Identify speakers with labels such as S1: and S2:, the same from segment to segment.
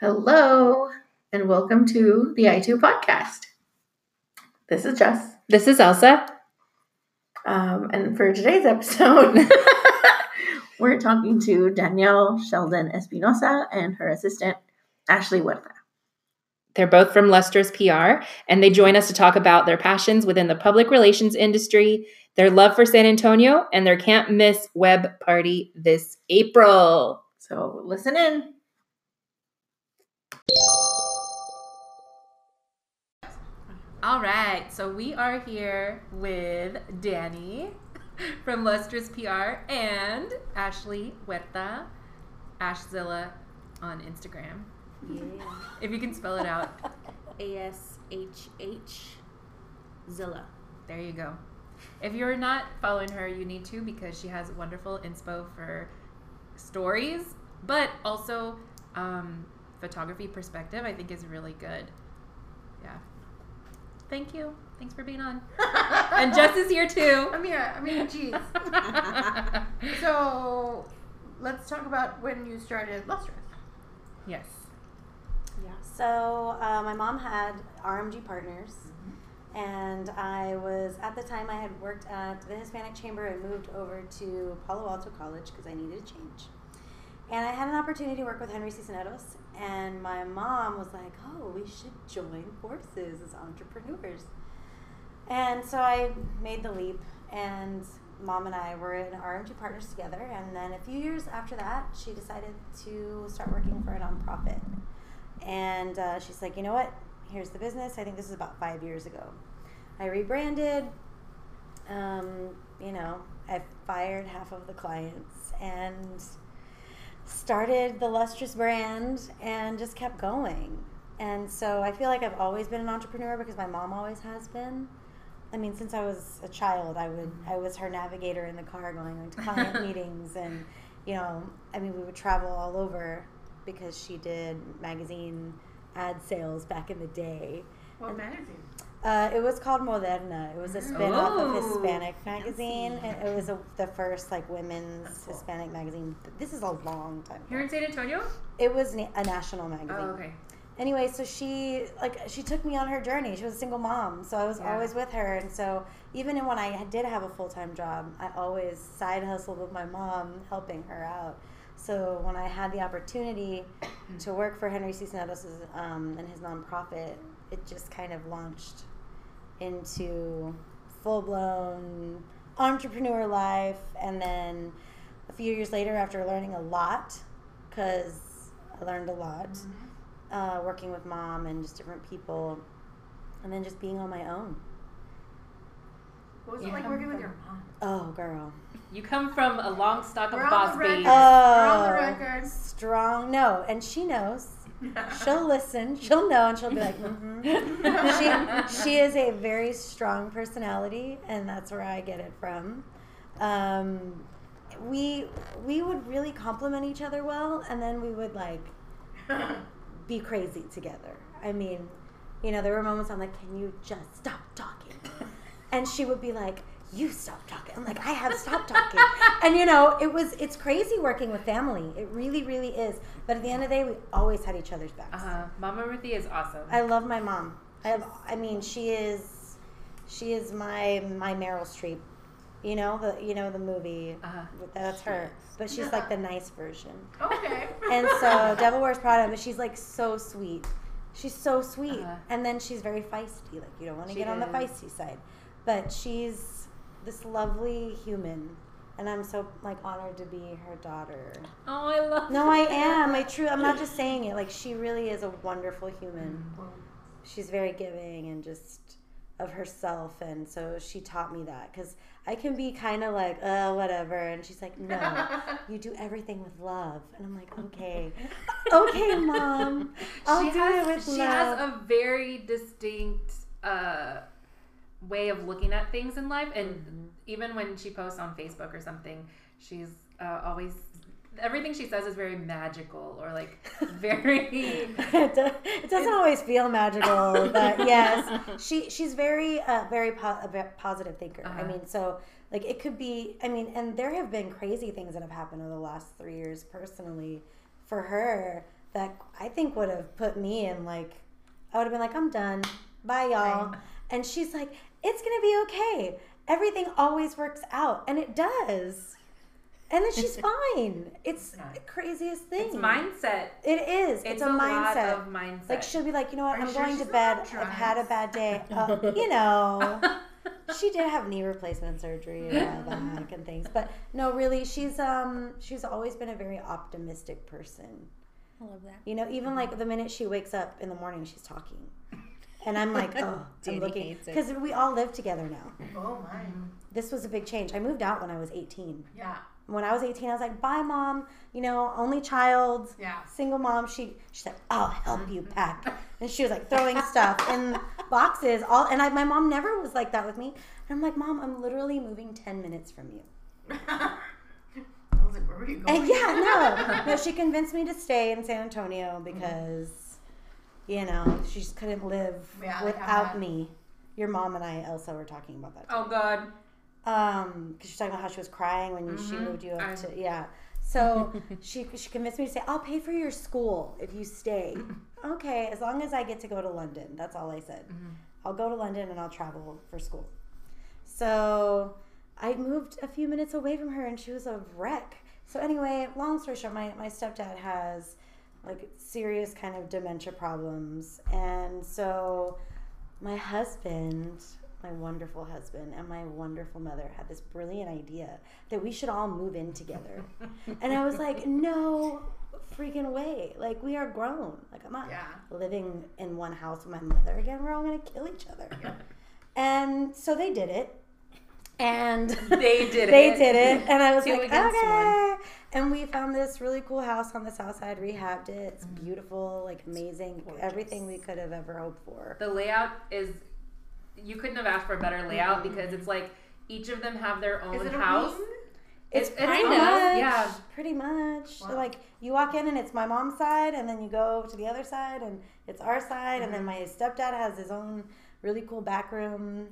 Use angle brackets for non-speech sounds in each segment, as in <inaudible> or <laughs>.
S1: Hello, and welcome to the I2 podcast. This is Jess.
S2: This is Elsa.
S1: Um, and for today's episode, <laughs> we're talking to Danielle Sheldon Espinosa and her assistant, Ashley Huerta.
S2: They're both from Lustrous PR, and they join us to talk about their passions within the public relations industry, their love for San Antonio, and their can't miss Webb Party this April.
S1: So listen in. All right, so we are here with Danny <laughs> from Lustrous PR and Ashley Huerta, Ashzilla on Instagram.
S3: Yeah.
S1: If you can spell it out. <laughs>
S3: A S H H Zilla.
S1: There you go. If you're not following her, you need to because she has wonderful inspo for stories, but also um, photography perspective. I think is really good. Yeah. Thank you. Thanks for being on. and Jess is here too. <laughs>
S4: I'm here. I mean, geez. so, let's talk about when you started Lustrous.
S1: yes.
S3: Yeah. So uh, my mom had RMG Partners, and I was at the time I had worked at the Hispanic Chamber and moved over to Palo Alto College because I needed a change. And I had an opportunity to work with Henry Cisneros, and my mom was like, "Oh, we should join forces as entrepreneurs." And so I made the leap, and mom and I were in RMG Partners together. And then a few years after that, she decided to start working for a nonprofit. And uh, she's like, you know what? Here's the business. I think this is about five years ago. I rebranded. Um, you know, I fired half of the clients and started the Lustrous brand and just kept going. And so I feel like I've always been an entrepreneur because my mom always has been. I mean, since I was a child, I would I was her navigator in the car going to client <laughs> meetings, and you know, I mean, we would travel all over because she did magazine ad sales back in the day.
S4: What magazine?
S3: Uh, it was called Moderna. It was a spin-off of Hispanic magazine, and it was a, the first like women's Hispanic magazine. This is a long time.
S1: Here in San Antonio?
S3: It was na- a national magazine
S1: Oh, okay.
S3: anyway, so she like she took me on her journey. She was a single mom, so I was
S1: Yeah.
S3: always with her. And so even when I did have a full time job, I always side hustled with my mom, helping her out. So when I had the opportunity to work for Henry Cisneros um, and his nonprofit, it just kind of launched into full blown entrepreneur life. And then a few years later, after learning a lot, because I learned a lot uh, working with mom and just different people, and then just being on my own.
S4: What was
S1: Yeah.
S4: it like working with your mom?
S3: Oh, girl.
S1: You come from a long stock of
S4: We're on
S1: boss
S4: the record.
S1: babes.
S4: We're on the
S3: Oh,
S4: record.
S3: strong. No, and she knows. <laughs> She'll listen. She'll know, and she'll be like, mm-hmm. <laughs> she, she is a very strong personality, and that's where I get it from. Um, we we would really complement each other well, and then we would like be crazy together. I mean, you know, there were moments I'm like, can you just stop talking? <laughs> And she would be like, you stop talking. I'm like, I have stopped talking. <laughs> and you know, it was it's crazy working with family. It really, really is. But at the end of the day, we always had each other's backs.
S1: Uh-huh. Mama Ruthie is awesome.
S3: I love my mom. I have, I mean, she is she is my my Meryl Streep. You know the you know the movie.
S1: Uh-huh.
S3: That's her. But she's like the <laughs> nice version.
S4: okay.
S3: And so <laughs> Devil Wears Prada, but she's like so sweet. She's so sweet.
S1: Uh-huh.
S3: And then she's very feisty. Like you don't want to get on the feisty side. But she's this lovely human. And I'm so like honored to be her daughter.
S1: oh, I love
S3: No, I am. I true I'm not just saying it. Like she really is a wonderful human. She's very giving and just of herself and so she taught me that cuz I can be kind of like, "Uh, whatever." And she's like, "No. <laughs> you do everything with love." And I'm like, "Okay. <laughs> okay, mom. I'll
S1: she
S3: do
S1: has,
S3: it with
S1: she
S3: love."
S1: She has a very distinct uh, way of looking at things in life, and
S3: Mm-hmm.
S1: even when she posts on Facebook or something, she's uh, always everything she says is very magical or like <laughs> very.
S3: it, do- it doesn't always feel magical, but <laughs> yes, she she's very uh, very po- a positive thinker. I
S1: Uh-huh.
S3: mean, so like it could be. I mean, and there have been crazy things that have happened over the last three years personally for her. that I think would have put me in like, I would have been like, I'm done. Bye, y'all. And she's like, it's going to be okay. Everything always works out. And it does. And then she's <laughs> fine. It's the craziest thing.
S1: It's mindset.
S3: It is. It's,
S1: It's,
S3: a,
S1: a,
S3: mindset.
S1: lot of mindset.
S3: like she'll be like, you know what?
S4: Are
S3: I'm
S4: sure
S3: going to bed. I've had a bad day. <laughs> Uh, you know, <laughs> she did have knee replacement surgery a while back and things. But no, really, she's um she's always been a very optimistic person.
S5: I love that.
S3: You know, even like the minute she wakes up in the morning, she's talking. And I'm like, <laughs> oh,
S5: Danny
S3: I'm looking because we all live together now.
S4: Oh my.
S3: This was a big change. I moved out when I was 18.
S4: Yeah.
S3: When I was 18, I was like, bye, mom. You know, only child,
S4: Yeah.
S3: single mom. She she said, I'll help you mm-hmm. pack, <laughs> and she was like throwing stuff in boxes. All and I, my mom never was like that with me. And I'm like, mom, I'm literally moving 10 minutes from you. <laughs>
S4: I was like, where were you going?
S3: And yeah, no, no. She convinced me to stay in San Antonio mm-hmm. because, you know, she just couldn't live
S4: Yeah,
S3: without me. Your mom and I, Elsa, were talking about that.
S1: oh God.
S3: Um, because she's talking about how she was crying when you, she moved you up
S1: I-
S3: to yeah. So <laughs> she she convinced me to say, "I'll pay for your school if you stay." okay, as long as I get to go to London. That's all I said. I'll go to London and I'll travel for school. So I moved a few minutes away from her, and she was a wreck. So anyway, long story short, my my stepdad has like serious kind of dementia problems, and so my husband, my wonderful husband, and my wonderful mother had this brilliant idea that we should all move in together. <laughs> and I was like, no freaking way. Like, we are grown. Like, I'm not
S4: Yeah.
S3: living in one house with my mother again. We're all going to kill each other. And so they did it. And <laughs>
S1: They did it.
S3: they did it. And I was
S5: Two
S3: like, okay. And we found this really cool house on the south side, rehabbed it. It's
S1: Mm-hmm.
S3: beautiful, like amazing, everything we could have ever hoped for.
S1: The layout is. You couldn't have asked for a better layout because it's like each of them have their own house.
S3: It's,
S1: It's-
S3: much,
S1: yeah.
S3: pretty much.
S4: Wow.
S3: Like you walk in and it's my mom's side, and then you go to the other side and it's our side, and then my stepdad has his own really cool back room.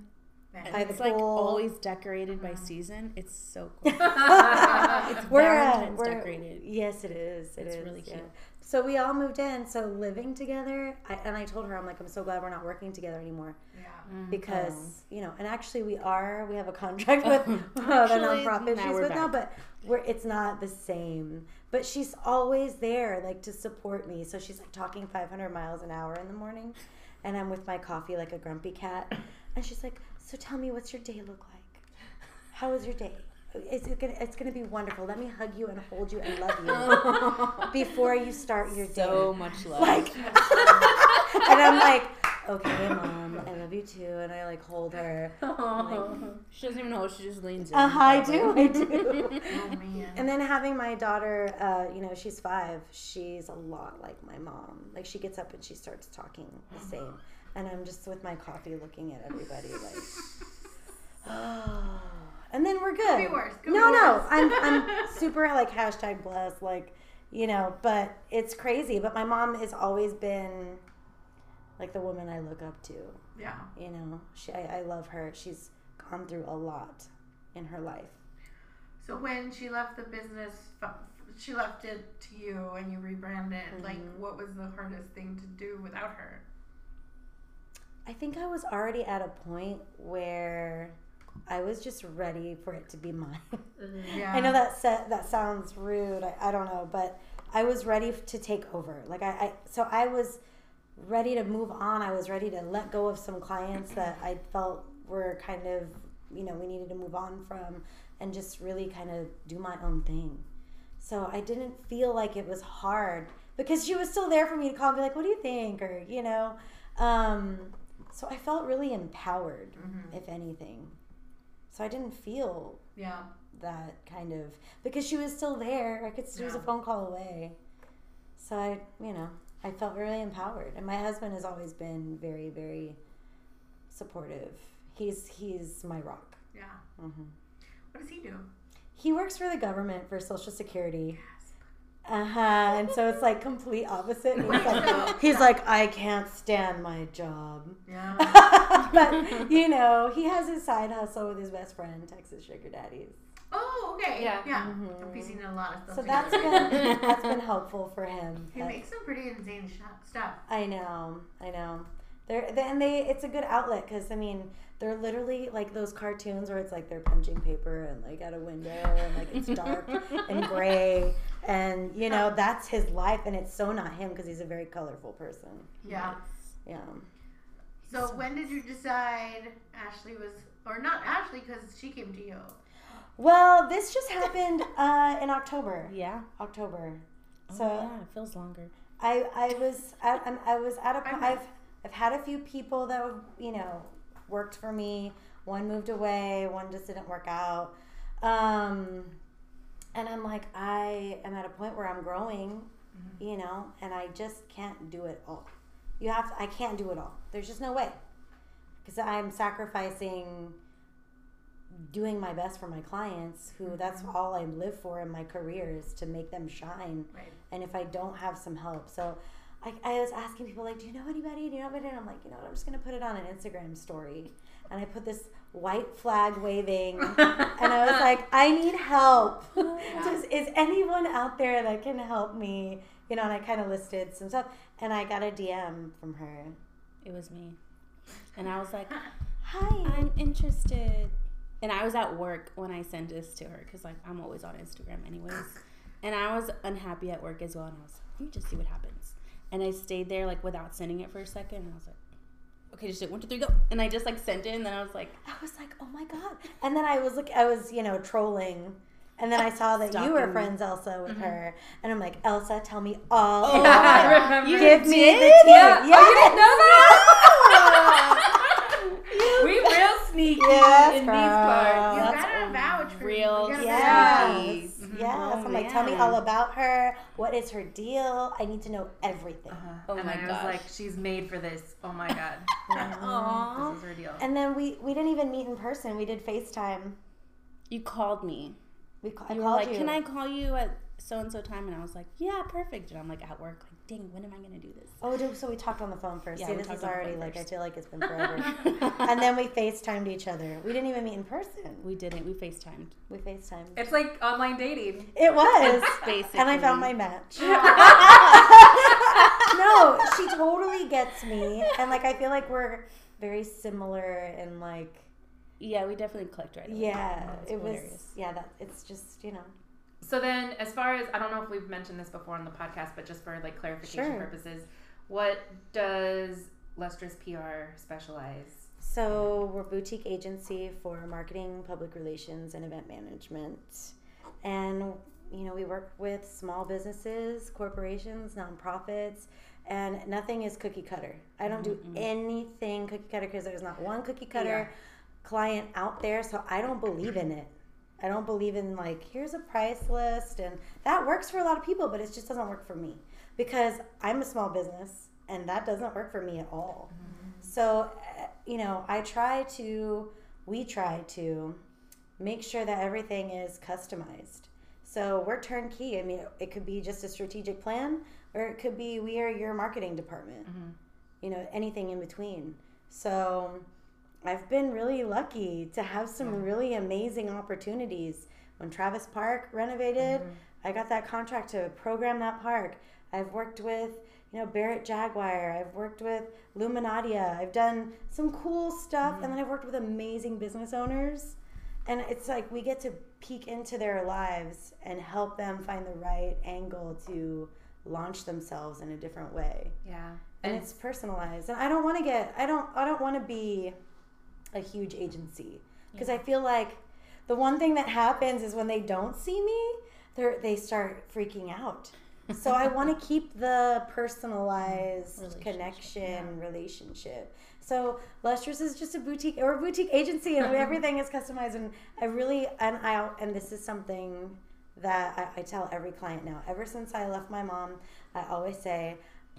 S4: Man.
S3: By
S5: It's like
S3: pool.
S5: always decorated by season. It's so <laughs> cool.
S3: it's
S5: Valentine's decorated.
S3: Yes, it is. It
S5: It's
S3: is,
S5: really
S3: yeah.
S5: cute.
S3: So we all moved in. So living together, I, and I told her, I'm like, I'm so glad we're not working together anymore
S4: Yeah.
S3: because you know, and actually we are. We have a contract <laughs> with <laughs> uh, the nonprofit
S5: now
S3: she's
S5: we're
S3: with now, but we're it's not the same. But she's always there, like to support me. So she's like talking 500 miles an hour in the morning, and I'm with my coffee like a grumpy cat, and she's like, "So tell me, what's your day look like? How is your day?" It's gonna, it's gonna be wonderful. Let me hug you and hold you and love you <laughs> before you start your day.
S5: so much love.
S3: like <laughs> and I'm like, okay, mom, I love you too, and I like hold her. <laughs>
S5: she doesn't even know. She just leans in.
S3: Uh, I do, I do.
S4: Oh man.
S3: And then having my daughter, uh, you know, she's five. She's a lot like my mom. Like she gets up and she starts talking the same, and I'm just with my coffee, looking at everybody like, <laughs> oh. And then we're good.
S4: be worse. Could
S3: no,
S4: be
S3: no,
S4: worse.
S3: I'm I'm <laughs> super like hashtag blessed, like you know. But it's crazy. But my mom has always been like the woman I look up to.
S4: yeah.
S3: You know, she I, I love her. She's gone through a lot in her life.
S4: So when she left the business, she left it to you and you rebranded. Like,
S3: Mm-hmm.
S4: what was the hardest thing to do without her?
S3: I think I was already at a point where I was just ready for it to be mine.
S4: Yeah.
S3: I know that sa- that sounds rude. I, I don't know, but I was ready to take over. Like I, I, so I was ready to move on. I was ready to let go of some clients that I felt were kind of, you know, we needed to move on from, and just really kind of do my own thing. So I didn't feel like it was hard because she was still there for me to call and be like, "What do you think?" or you know. Um, so I felt really empowered, if anything. So I didn't feel
S4: Yeah.
S3: that kind of because she was still there. I could she was a phone call away. So I, you know, I felt really empowered. And my husband has always been very, very supportive. He's he's my rock.
S4: Yeah.
S3: hmm
S4: What does he do?
S3: He works for the government for Social Security. Uh huh. And so it's like complete opposite. He's like, <laughs> he's like, I can't stand my job.
S4: Yeah. <laughs>
S3: but you know, he has his side hustle with his best friend, Texas Sugar Daddies.
S4: Oh, okay.
S1: Yeah.
S4: Yeah.
S3: Mhm.
S4: I'm piecing a lot of stuff
S3: So
S4: together.
S3: that's been <laughs> that's been helpful for him.
S4: He
S3: But-
S4: makes some pretty insane sh- stuff.
S3: I know, I know. They're they, and they it's a good outlet because I mean they're literally like those cartoons where it's like they're punching paper and like at a window and like it's dark and gray and you know that's his life and it's so not him because he's a very colorful person.
S4: Yeah.
S3: Yeah.
S4: So when did you decide Ashley was, or not Ashley, because she came to you?
S3: Well, this just happened <laughs> uh, in October.
S5: Yeah.
S3: October.
S5: Oh,
S3: So
S5: yeah, it feels longer.
S3: I I was at I'm- I was at a
S4: I'm-
S3: I've I've had a few people that you know worked for me. One moved away. One just didn't work out. Um, and I'm like I am at a point where I'm growing, mm-hmm. you know, and I just can't do it all. You have to, I can't do it all. There's just no way because I'm sacrificing doing my best for my clients who mm-hmm. that's all I live for in my career is to make them shine
S4: Right.
S3: and if I don't have some help. So I, I was asking people like, do you know anybody? Do you know anybody? And I'm like, you know what? I'm just gonna put it on an Instagram story, and I put this white flag waving, <laughs> and I was like, I need help. <laughs> Just, is anyone out there that can help me? You know, and I kind of listed some stuff, and I got a DM from her.
S5: It was me. And I was like, <gasps>
S3: Hi.
S5: I'm interested. And I was at work when I sent this to her because, like, I'm always on Instagram, anyways. <gasps> And I was unhappy at work as well. And I was like, let me just see what happens. And I stayed there, like, without sending it for a second. And I was like, okay, just do it. One, two, three, go. And I just, like, sent it. And then I was like,
S3: I was like, oh my god. And then I was like, I was, you know, trolling. And then I saw that you were friends, Elsa, with mm-hmm. her. And I'm like, Elsa, tell me all
S5: Oh,
S3: about
S1: I
S3: it.
S1: remember.
S5: You
S3: Give me
S5: did?
S3: the tea.
S1: Yeah.
S3: Yes.
S1: Oh, you didn't know that? <laughs> we real sneaky
S3: Yes,
S1: in
S3: girl.
S1: these parts.
S4: You gotta vouch for
S5: real
S4: you. gotta
S3: Yes.
S4: Vouch.
S3: Yes.
S5: Oh,
S3: I'm like, tell me all about her. What is her deal? I need to know everything.
S1: Uh-huh.
S5: Oh
S1: and
S5: my
S1: I was like, she's made for this. Oh my god. <laughs>
S5: Aw.
S1: this is her deal.
S3: And then we we didn't even meet in person. We did FaceTime.
S5: You called me.
S3: We ca- I
S5: You were
S3: called
S5: like,
S3: you.
S5: can I call you at so and so time? And I was like, yeah, perfect. And I'm like at work, like, dang, when am I gonna do this?
S3: Oh, so we talked on the phone first.
S5: Yeah,
S3: See, this is already
S5: phone
S3: like I feel like it's been <laughs> forever. and then we FaceTimed each other. We didn't even meet in person.
S5: we didn't. We FaceTimed.
S3: We FaceTimed.
S1: It's like online dating.
S3: It was. <laughs>
S5: Basically.
S3: and I found my match. <laughs> no, she totally gets me. And like I feel like we're very similar in like
S5: Yeah, we definitely clicked right away.
S3: yeah,
S5: It's
S3: it was
S5: hilarious.
S3: yeah, that it's just, you know.
S1: So then, as far as I don't know if we've mentioned this before on the podcast, but just for like clarification
S3: Sure.
S1: purposes, what does Lustrous PR specialize?
S3: So we're a boutique agency for marketing, public relations, and event management. And you know, we work with small businesses, corporations, nonprofits, and nothing is cookie cutter. I don't do mm-hmm. anything cookie cutter because there's not one cookie cutter client out there. So I don't believe in it. I don't believe in like here's a price list and that works for a lot of people, but it just doesn't work for me because I'm a small business and that doesn't work for me at all. So, uh, you know, I try to, we try to make sure that everything is customized. So we're turnkey. I mean, it could be just a strategic plan, or it could be we are your marketing department. You know, anything in between. So I've been really lucky to have some really amazing opportunities. When Travis Park renovated, mm-hmm. I got that contract to program that park. I've worked with, you know, Barrett Jaguar. I've worked with Luminaria. I've done some cool stuff, and then mm-hmm. I've worked with amazing business owners. And it's like we get to peek into their lives and help them find the right angle to launch themselves in a different way
S1: Yeah,
S3: and it's personalized and i don't want to get i don't i don't want to be a huge agency. Because i feel like the one thing that happens is when they don't see me they they start freaking out. So i want to <laughs> keep the personalized
S5: Relationship,
S3: connection relationship. So lustrous is just a boutique or a boutique agency and <laughs> everything is customized and i really and i and this is something that I, I tell every client now. Ever since i left my mom i always say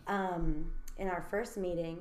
S3: um, in our first meeting,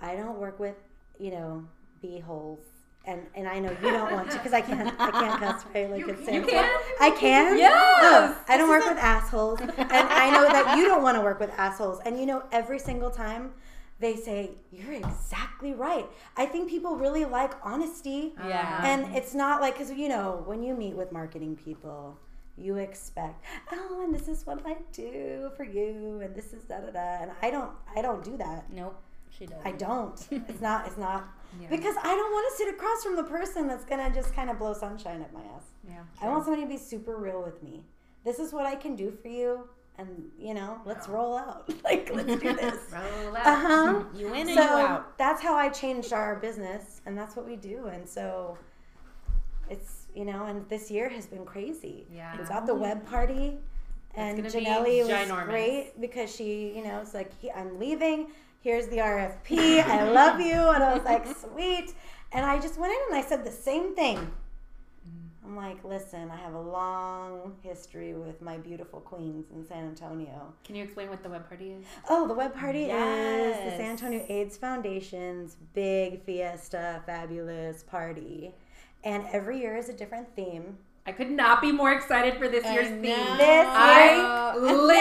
S3: I don't work with, you know, bee holes. And, and I know you don't want to because I can't I can't cuss right like
S4: You
S3: it's.
S1: You can?
S3: I can
S1: Yes!
S3: No, I don't work with assholes and I know that you don't want to work with assholes and you know every single time they say, You're exactly right. I think people really like honesty.
S5: Yeah.
S3: And it's not like, because, you know, when you meet with marketing people, you expect, oh, and this is what I do for you, and this is da da da. And I don't, I don't do that.
S5: Nope. She does.
S3: I don't. It's not, it's not, <laughs>
S1: Yeah.
S3: because I don't want to sit across from the person that's going to just kind of blow sunshine at my ass.
S1: Yeah.
S3: I want somebody to be super real with me. This is what I can do for you. And, you know, let's roll out. <laughs> like, let's do <laughs> this.
S1: Roll out.
S3: Uh huh.
S5: You in
S3: So
S5: you out?
S3: that's how I changed our business, and that's what we do. And so it's you know, and this year has been crazy.
S1: Yeah.
S3: we got the Webb Party, and
S2: gonna
S3: Janelle was
S2: ginormous.
S3: great because she, you know, it's like I'm leaving. Here's the RFP. I love you, and I was like, sweet. And I just went in and I said the same thing. I'm like, listen, I have a long history with my beautiful queens in San Antonio.
S2: Can you explain what the Webb Party is?
S3: Oh, the Webb Party is the San Antonio AIDS Foundation's big fiesta, fabulous party. And every year is a different theme.
S2: I could not be more excited for this
S5: I
S2: year's
S5: know.
S2: theme.
S3: This
S2: I live.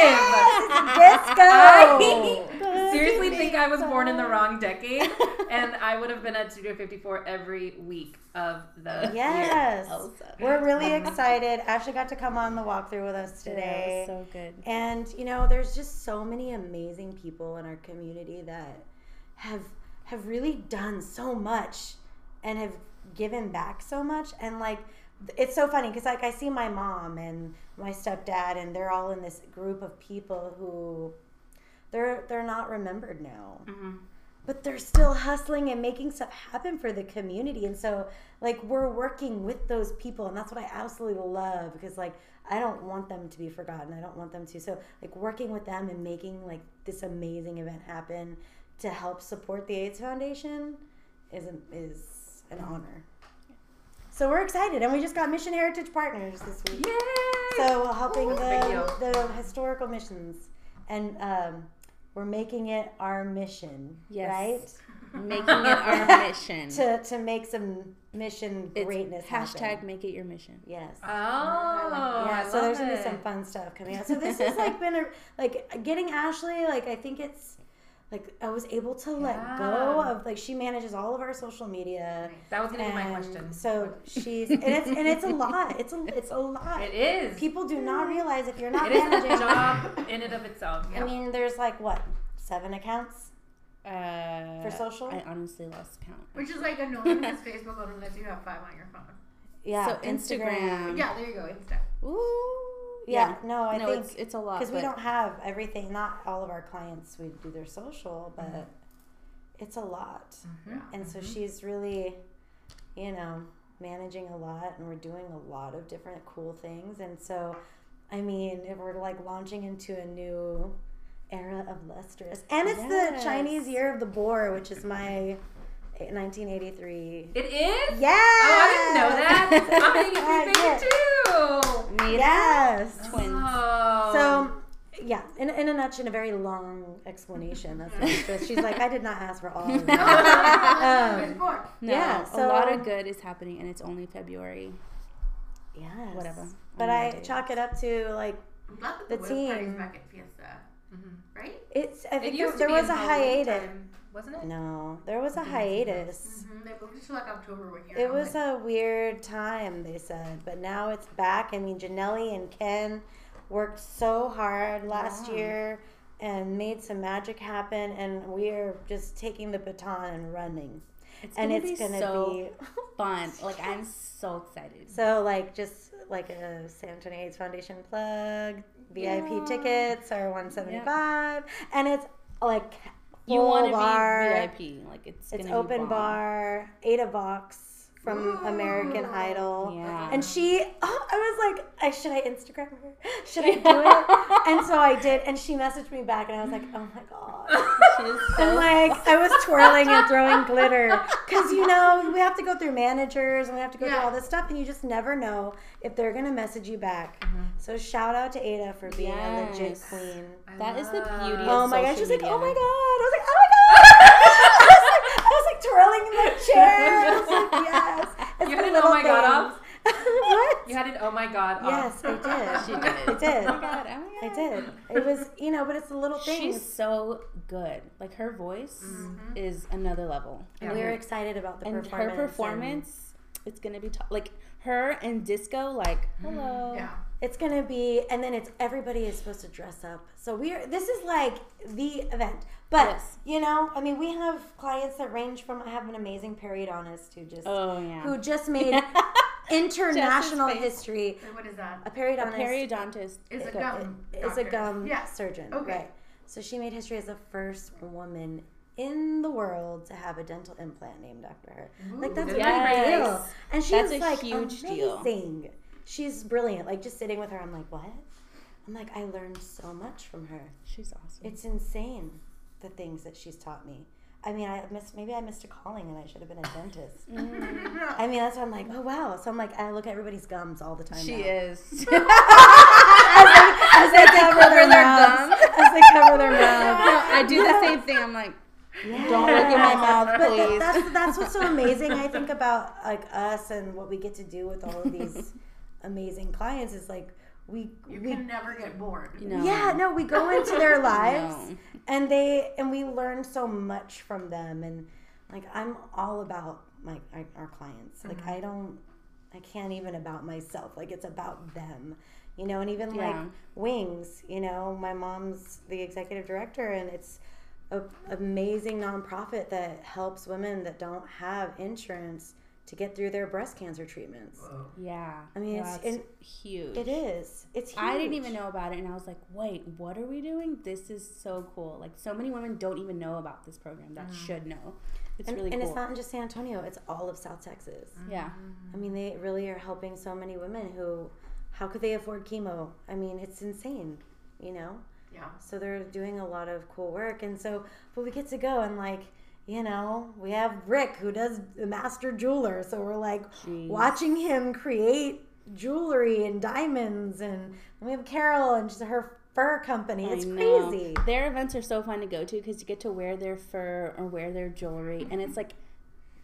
S3: Disco! <laughs>
S2: I <laughs> seriously think I was born in the wrong decade, <laughs> and I would have been at Studio 54 every week of the year.
S3: yes.
S5: Also.
S3: We're really excited. Ashley got to come on the walkthrough with us
S5: Yeah,
S3: today.
S5: it was so good.
S3: And you know, there's just so many amazing people in our community that have have really done so much and have given back so much and like it's so funny because like I see my mom and my stepdad and they're all in this group of people who they're they're not remembered now. Mm-hmm. But they're still hustling and making stuff happen for the community and so like we're working with those people and that's what i absolutely love because like i don't want them to be forgotten. I don't want them to. So like working with them and making like this amazing event happen to help support the aids foundation is an, is an honor so we're excited and we just got mission heritage partners this week
S2: Yay!
S3: so we're helping
S2: Big
S3: the, the historical missions and um, we're making it our mission
S5: Yes.
S3: right
S5: Making it our <laughs> mission.
S3: to to make some mission
S5: It's
S3: greatness
S5: hashtag
S3: happen.
S5: make it your mission.
S3: yes
S2: Oh,
S3: yeah
S2: I
S3: so there's
S2: love
S3: gonna be some fun stuff coming out so this has like been a like getting ashley like i think it's like i was able to let go of like she manages all of our social media
S2: That was gonna be my question.
S3: so she's and it's and it's a lot it's a it's a lot
S2: it is.
S3: people do not realize if you're not
S2: It is
S3: managing
S2: a job in and of itself.
S3: i mean there's like what seven accounts
S5: Uh,
S3: For social?
S5: I honestly lost count.
S4: Which is like annoying because Facebook only lets you have five on your phone.
S3: yeah
S5: So Instagram.
S4: Yeah, there you go. Insta.
S5: Ooh.
S3: Yeah, no i
S5: no,
S3: think
S5: it's it's a lot
S3: because we don't have everything not all of our clients we do their social but it's a lot.
S2: Mhm.
S3: and so she's really you know managing a lot and we're doing a lot of different cool things. And so i mean if we're like launching into a new era of lustrous and it's the chinese year of the boar which is my 1983
S2: It is?
S3: yeah
S2: Oh, I didn't know that. <laughs> I'm an 83
S3: Uh,
S2: baby
S3: yeah.
S2: too.
S5: made
S3: yes
S5: twins.
S2: Oh.
S3: So, yeah, in, in a nutshell, in a very long explanation. That's what it is. She's like, I did not ask for all of <laughs> that.
S4: It's
S3: um,
S4: four.
S5: No,
S3: yeah,
S5: a lot of good is happening, and it's only February.
S3: yes.
S5: Whatever.
S3: But I
S5: Monday.
S3: chalk it up to like
S4: I'm glad that
S3: The
S4: the,
S3: team.
S4: back at Fiesta.
S2: Mhm.
S4: Right?
S3: it's. I think
S2: used
S3: there, there was a
S2: Halloween
S3: hiatus.
S2: time, wasn't it?
S3: No, there was a hiatus.
S4: Mm-hmm. They moved it to like October one year.
S3: It was a weird time, they said, but now it's back. I mean, Janelle and Ken worked so hard last
S5: Yeah.
S3: year and made some magic happen, and we are just taking the baton and running.
S5: It's
S3: and
S5: gonna
S3: it's
S5: be
S3: gonna
S5: so
S3: be <laughs>
S5: fun. Like I'm so excited.
S3: So like just like a San Antonio AIDS Foundation plug, VIP
S5: Yeah.
S3: tickets are one seventy five, and it's like
S5: You want to be VIP? Like it's
S3: It's open bar. Ada Vox from American Idol.
S5: Yeah.
S3: And she, oh, I was like, I, should I Instagram her? <laughs> Should I do it? <laughs> and so I did, and she messaged me back, and I was like, oh my god. <laughs>
S5: She is
S3: And like I was twirling and throwing glitter because you know we have to go through managers and we have to go through all this stuff and you just never know if they're gonna message you back. Mm-hmm. So shout out to Ada for being a legit
S5: Yes.
S3: queen.
S2: I
S5: That is the beauty of
S3: Oh my god,
S5: social
S3: she's like, oh my god. I was like, oh my god. I, like, <laughs> I was like twirling in the chair. Like, yes. It's
S2: You
S3: the
S2: had an
S3: little
S2: oh my God
S3: things. <laughs> what?
S1: You had an oh my god. off. Yes.
S3: I did. <laughs>
S5: She did.
S3: I did.
S5: Oh my god! Oh my
S3: I did. It was, you know, but it's the little things.
S5: She's so good. Like her voice mm-hmm. is another level.
S3: and we were excited about the
S5: and
S3: performance.
S5: her
S3: and
S5: performance, it's gonna be top. Like her and disco. Like mm-hmm. hello.
S4: Yeah.
S3: It's gonna be, and then it's everybody is supposed to dress up. So we're this is like the event. But
S5: Yes.
S3: you know, I mean, we have clients that range from. I have an amazing periodontist who just
S5: Oh yeah.
S3: who just <laughs> made international
S5: face.
S3: history.
S4: Wait, what is that?
S3: A
S5: a
S3: periodontist
S5: periodontist.
S4: Is a gum.
S3: is a gum
S4: Yeah.
S3: surgeon.
S4: Okay.
S3: Right. So she made history as the first woman in the world to have a dental implant named after her. like that's a big deal. And she
S5: That's
S3: is like
S5: huge deal.
S3: She's brilliant. Like just sitting with her, I'm like, what? I'm like, I learned so much from her.
S5: She's awesome.
S3: It's insane the things that she's taught me. I mean, I missed maybe I missed a calling and I should have been a dentist. <laughs>
S5: Mm.
S3: I mean, that's why I'm like, oh wow. So I'm like, I look at everybody's gums all the time.
S5: she
S3: now.
S5: is. <laughs>
S3: as they cover, their,
S5: their
S3: mouths,
S5: gums. <laughs>
S3: as they cover their mouths.
S5: No, I do the same thing. I'm like, don't look in my mouth,
S3: But
S5: please.
S3: that's that's what's so amazing. I think about like us and what we get to do with all of these amazing clients is like we
S4: You
S3: we
S4: can never get bored.
S5: No.
S3: yeah no we go into their <laughs> lives
S5: No.
S3: and they and we learn so much from them and like I'm all about my our, our clients like
S5: Mm-hmm.
S3: I don't I can't even about myself like it's about them you know and even
S5: Yeah.
S3: like wings you know my mom's the executive director and it's a amazing nonprofit that helps women that don't have insurance to get through their breast cancer treatments
S5: Yeah.
S3: I mean, it's- and
S5: huge.
S3: it is it's huge.
S5: I didn't even know about it, and I was like, "Wait, what are we doing? This is so cool!" Like, so many women don't even know about this program that mm-hmm. should know. It's
S3: and,
S5: really
S3: and
S5: cool.
S3: it's not in just San Antonio it's all of South Texas mm-hmm.
S5: yeah,
S3: I mean, they really are helping so many women who, how could they afford chemo? I mean, it's insane, you know?
S4: Yeah.
S3: So they're doing a lot of cool work. And so, but we get to go and like, you know, we have Rick who does the master jeweler. So we're like
S5: Jeez.
S3: watching him create jewelry and diamonds. And we have Carol and she's her fur company. It's crazy.
S5: Their events are so fun to go to because you get to wear their fur or wear their jewelry, and it's like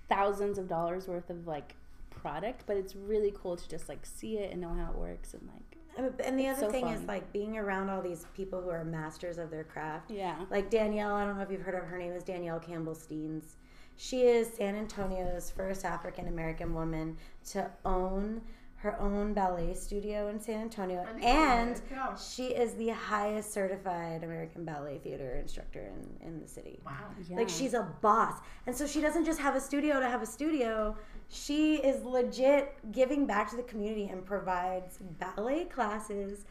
S5: thousands of dollars worth of like product, but it's really cool to just like see it and know how it works and like Uh,
S3: and and the
S5: It's
S3: other
S5: so
S3: thing is like being around all these people who are masters of their craft.
S5: yeah.
S3: Like Danielle, I don't know if you've heard of her name is Danielle Campbell Steens. She is San Antonio's first African American woman to own her own ballet studio in San Antonio, and
S4: yeah.
S3: she is the highest certified American ballet theater instructor in, in the city.
S4: Wow.
S5: Yeah.
S3: Like she's a boss. And so she doesn't just have a studio to have a studio. She is legit giving back to the community and provides ballet classes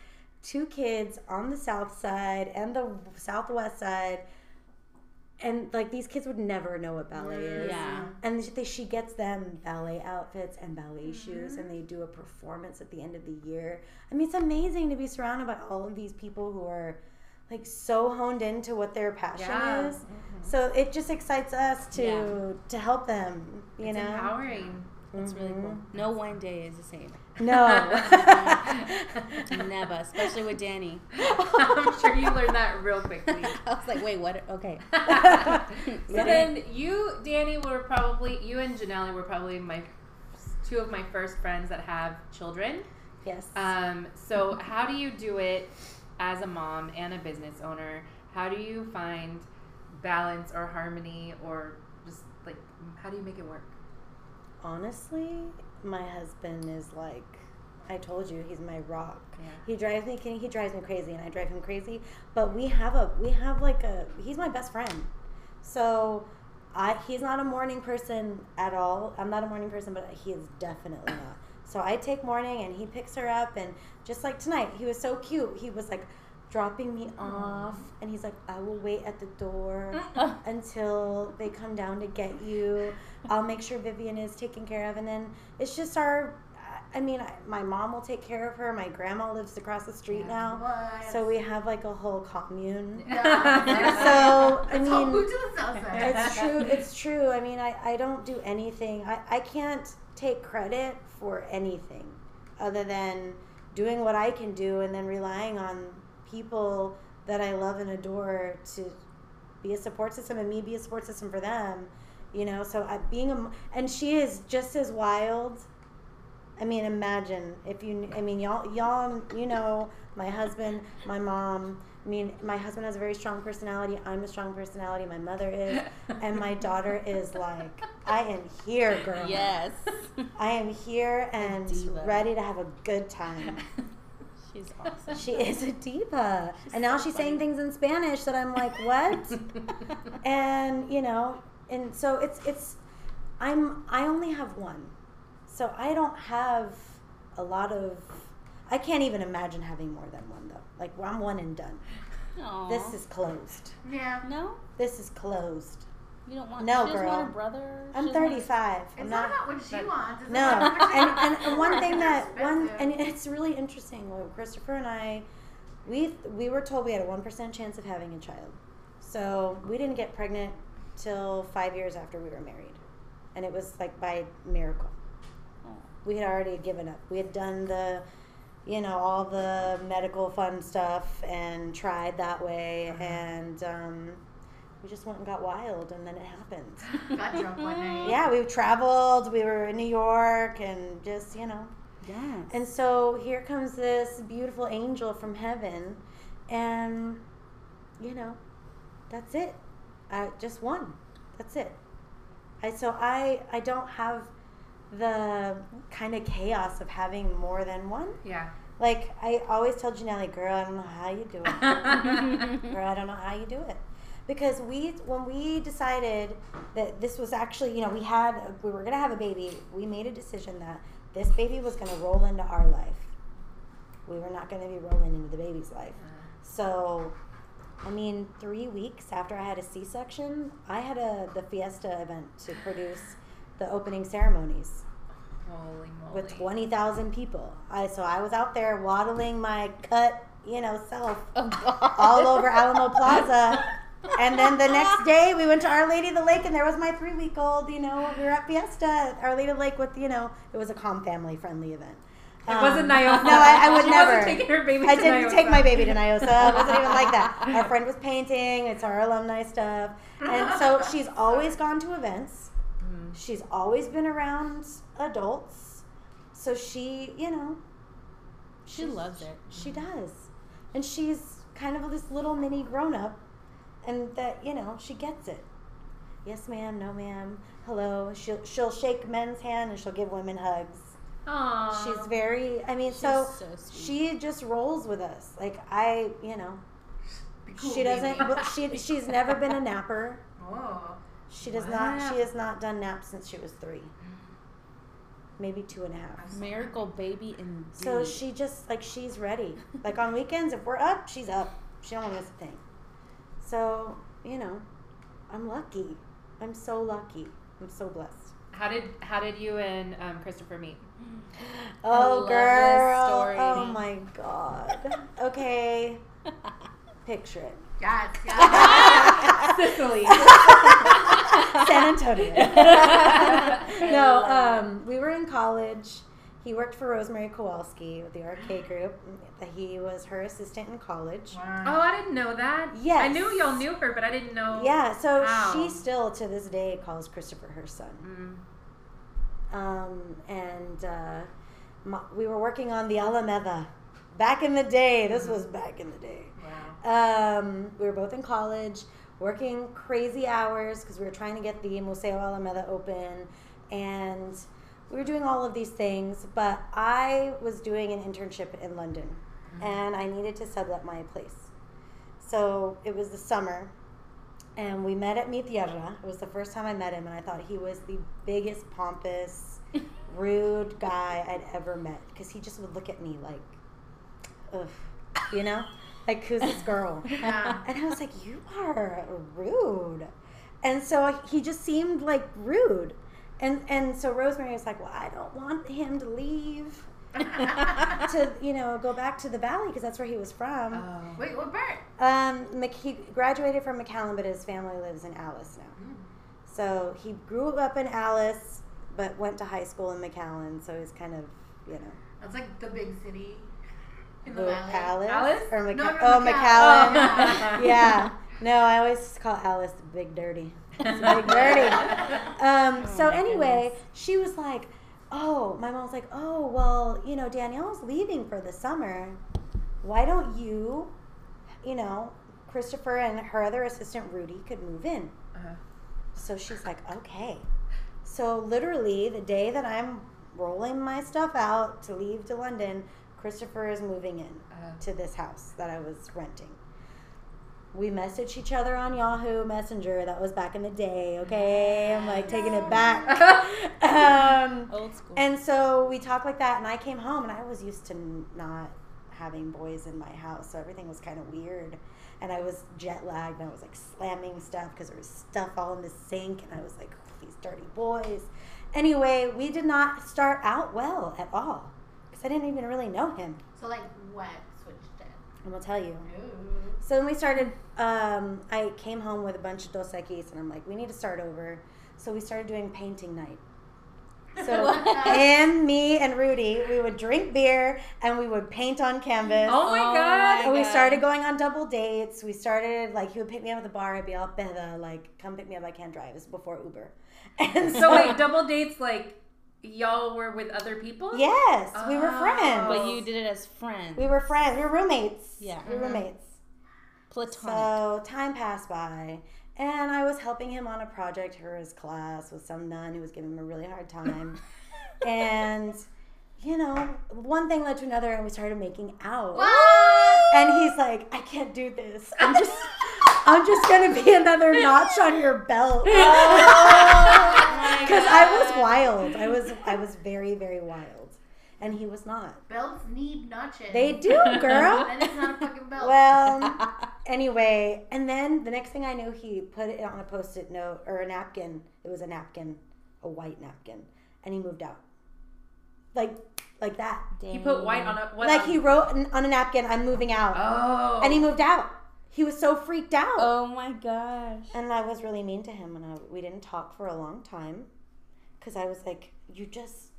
S3: to kids on the south side and the southwest side. And like these kids would never know what ballet is.
S5: Yeah.
S3: And they, she gets them ballet outfits and ballet mm-hmm. shoes, and they do a performance at the end of the year. I mean, it's amazing to be surrounded by all of these people who are like so honed into what their passion
S1: Yeah.
S3: is. So it just excites us to
S5: Yeah.
S3: to help them. You
S1: It's
S3: know,
S1: empowering.
S5: It's really cool.
S3: Mm-hmm.
S5: No one day is the same.
S3: no. <laughs> <laughs>
S5: Never, especially with Danny. <laughs>
S1: I'm sure you learned that real quickly.
S5: I was like, wait, what? Okay.
S1: So then you, Danny, were probably you and Janelle were probably my two of my first friends that have children.
S3: yes.
S1: Um, so how do you do it as a mom and a business owner? How do you find balance or harmony or just like how do you make it work?
S3: Honestly, my husband is like I told you, he's my rock.
S1: Yeah.
S3: He drives me he drives me crazy and I drive him crazy. But we have a we have like a he's my best friend. So I he's not a morning person at all. I'm not a morning person, but he is definitely not. So I take morning and he picks her up and just like tonight, he was so cute. He was like dropping me off and he's like, I will wait at the door <laughs> until they come down to get you. I'll make sure Vivian is taken care of and then it's just our I mean, I, my mom will take care of her. My grandma lives across the street now.
S4: What?
S3: So we have like a whole commune. <laughs>
S4: Yeah.
S3: So, I mean,
S4: move to the south side.
S3: it's true. It's true. I mean, I, I don't do anything. I, I can't take credit for anything other than doing what I can do and then relying on people that I love and adore to be a support system and me be a support system for them. You know, so I, being a and she is just as wild I mean, imagine if you. I mean, y'all, y'all, you know, my husband, my mom. I mean, my husband has a very strong personality. I'm a strong personality. My mother is, <laughs> and my daughter is like, I am here, girl.
S5: Yes.
S3: I am here and ready to have a good time. <laughs>
S5: She's awesome.
S3: She is a diva,
S5: She's
S3: and now
S5: so
S3: she's saying things in Spanish that I'm like, what? <laughs> and you know and so it's it's i'm i only have one so i don't have a lot of i can't even imagine having more than one though like i'm one and done
S5: Aw.
S3: this is closed
S4: Yeah.
S5: no.
S3: this is closed
S5: You don't want.
S3: No,
S5: she doesn't
S3: girl.
S5: want a brother. She
S3: i'm
S5: doesn't want a-
S3: 35
S4: It's
S3: i'm
S4: not
S3: not
S4: about what she
S1: but-
S4: wants.
S3: No and, and, and one thing that one and it's really interesting when christopher and i we we were told we had a 1% chance of having a child so we didn't get pregnant till five years after we were married and it was like by miracle. We had already given up we had done the you know all the medical fun stuff and tried that way and um, we just went and got wild and then it happened <laughs>
S4: got drunk one night.
S3: yeah we traveled we were in new york and just you know
S5: Yes.
S3: and so here comes this beautiful angel from heaven, and you know, that's it. I just one. That's it. I so I I don't have the kind of chaos of having more than one.
S1: Yeah.
S3: Like I always tell Janelle, girl, I don't know how you do it. <laughs> Girl, I don't know how you do it. Because we, when we decided that this was actually, you know, we had, we were going to have a baby, we made a decision that this baby was going to roll into our life. We were not going to be rolling into the baby's life. Uh-huh. So, I mean, three weeks after I had a C section, I had a the Fiesta event to produce the opening ceremonies
S1: Holy moly.
S3: with 20,000 people. I so I was out there waddling my cut, you know, self <laughs>
S5: Oh,
S3: all over Alamo Plaza. <laughs> And then the next day we went to Our Lady of the Lake and there was my 3-week-old, you know, we were at Fiesta at Our Lady of the Lake with, you know, it was a calm family friendly event.
S1: It
S3: Um,
S1: wasn't NIOSA.
S3: No, I, I would <laughs>
S1: She
S3: never.
S1: Wasn't taking her baby
S3: I didn't take my baby to NIOSA. It wasn't even like that. Our friend was painting. It's our alumni stuff. And so she's always gone to events. She's always been around adults. So she, you know,
S5: She loves it.
S3: she does. And she's kind of this little mini grown up and that, you know, she gets it. Yes, ma'am, no ma'am. Hello. She'll she'll shake men's hand and she'll give women hugs.
S1: Aw.
S3: She's very I mean,
S5: She's
S3: so
S5: so
S3: she just rolls with us. Like I, you know,
S4: cool
S3: she doesn't.
S4: baby.
S3: she she's never been a napper. <laughs>
S4: Oh.
S3: She does not. She has not done naps since she was three, maybe two and a half.
S5: Miracle baby indeed.
S3: So she just like she's ready. Like on weekends, if we're up, she's up. She don't want to miss a thing. So you know, I'm lucky. I'm so lucky. I'm so blessed.
S1: How did how did you and um, Christopher meet? <gasps>
S3: Oh,
S5: love this
S3: girl.
S5: story.
S3: Oh my god. Okay, <laughs> picture it.
S4: Yes, <laughs> yes. <laughs>
S1: Sicily. <laughs>
S3: San Antonio. <laughs> no, um, we were in college. He worked for Rosemary Kowalski with the RK Group. He was her assistant in college.
S4: Wow.
S1: Oh, I didn't know that.
S3: Yes.
S1: I knew y'all knew her, but I didn't know.
S3: Yeah, so
S1: Wow.
S3: she still to this day calls Christopher her son.
S1: Mm.
S3: Um, and uh, my, we were working on the Alameda back in the day. This was back in the day.
S4: Wow.
S3: Um, we were both in college, working crazy hours because we were trying to get the Museo Alameda open, and we were doing all of these things. But I was doing an internship in London, mm-hmm. and I needed to sublet my place. So it was the summer, and we met at Mi Tierra. It was the first time I met him, and I thought he was the biggest pompous, <laughs> rude guy I'd ever met because he just would look at me like, ugh, you know, like who's this girl? <laughs>
S4: Yeah.
S3: And I was like, you are rude. And so he just seemed like rude. And and so Rosemary was like, well, I don't want him to leave <laughs> to you know go back to the valley because that's where he was from.
S1: Oh.
S4: Wait, what part?
S3: Um, Mc- he graduated from McAllen, but his family lives in Alice now.
S4: Hmm.
S3: So he grew up in Alice, but went to high school in McAllen. So he's kind of you know
S4: That's like the big city in the
S3: who,
S4: valley.
S3: Alice,
S1: Alice?
S3: or Mc-
S4: No, no,
S3: oh
S4: McAllen.
S3: McAllen.
S1: Oh.
S3: yeah. No, I always call Alice Big Dirty. It's <laughs> Big Dirty. Um, so
S5: Oh my
S3: anyway,
S5: goodness.
S3: she was like, oh, my mom was like, oh, well, you know, Danielle's leaving for the summer. Why don't you, you know, Christopher and her other assistant Rudy could move in.
S1: Uh-huh.
S3: So she's like, okay. So literally, the day that I'm rolling my stuff out to leave to London, Christopher is moving in
S1: Uh-huh.
S3: to this house that I was renting. We messaged each other on Yahoo Messenger. That was back in the day, okay? I'm like taking it back. <laughs> um,
S5: Old school.
S3: and so we talked like that, and I came home, and I was used to not having boys in my house, so everything was kind of weird. And I was jet lagged, and I was like slamming stuff because there was stuff all in the sink, and I was like, these dirty boys. Anyway, we did not start out well at all because I didn't even really know him.
S4: So like what switched it?
S3: I'm gonna tell you.
S4: Ooh.
S3: So then we started. Um, I came home with a bunch of Dos Equis, and I'm like, we need to start over. So we started doing painting night. <laughs> So him, me, and Rudy, we would drink beer and we would paint on canvas.
S1: Oh my
S5: Oh
S1: god.
S3: and we
S5: God.
S3: started going on double dates. We started like he would pick me up at the bar. I'd be all better, like come pick me up. I can't drive. This is before Uber. <laughs> And
S1: So wait, double dates like y'all were with other people?
S3: yes, we were
S1: Oh.
S3: friends.
S5: but you did it as friends.
S3: we were friends. We were roommates.
S5: Yeah.
S3: we were
S1: Mhm.
S3: roommates.
S5: platonic.
S3: So time passed by, and I was helping him on a project for his class with some nun who was giving him a really hard time. <laughs> and, you know, one thing led to another, and we started making out.
S4: What?
S3: And he's like, I can't do this. I'm just, I'm just gonna be another notch on your belt.
S5: my <laughs>
S3: Because I was wild. I was, I was very, very wild, and he was not.
S4: Belts need notches.
S3: They do, girl. <laughs>
S4: That is not a fucking belt.
S3: Well, <laughs> anyway, and then the next thing I knew, he put it on a post-it note or a napkin. It was a napkin, a white napkin, and he moved out, like like that.
S1: He put white on a what
S3: like
S1: on-
S3: he wrote on a napkin, "I'm moving out,"
S1: Oh.
S3: and he moved out. He was so freaked out,
S5: Oh my gosh.
S3: and I was really mean to him, and I, we didn't talk for a long time because I was like, "You just,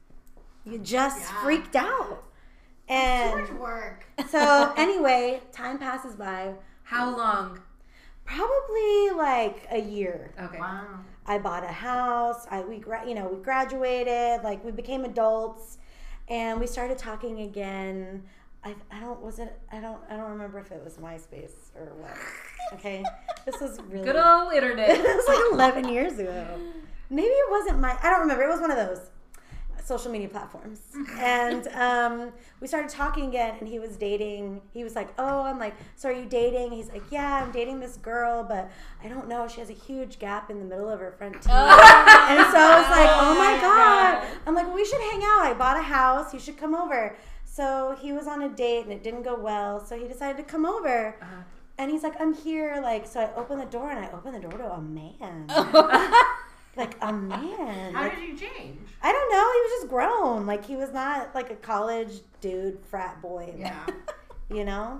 S3: you just
S4: Yeah.
S3: freaked out,"
S4: Too
S3: and
S4: much work.
S3: so <laughs> anyway, time passes by.
S1: How long?
S3: Probably like a year.
S1: Okay.
S4: Wow.
S3: I bought a house. I we gra- you know we graduated. Like we became adults, and we started talking again. I, I don't was it I don't I don't remember if it was MySpace or what. Okay, this was <laughs> really
S1: Good old internet. <laughs>
S3: it was like eleven years ago. <laughs> Maybe it wasn't my I don't remember. It was one of those social media platforms. and um, we started talking again, and he was dating. He was like, "Oh, I'm like, so are you dating?" He's like, "Yeah, I'm dating this girl, but I don't know. She has a huge gap in the middle of her front teeth." and so I was like, "Oh my god!" I'm like, "We should hang out. I bought a house. You should come over." So he was on a date, and it didn't go well. So he decided to come over.
S1: Uh-huh.
S3: And he's like, I'm here. Like, so I open the door and I open the door to a man. <laughs> like, a man.
S4: How
S3: Like,
S4: did you change?
S3: I don't know. He was just grown. Like, he was not like a college dude, frat boy.
S4: Yeah. <laughs>
S3: You know?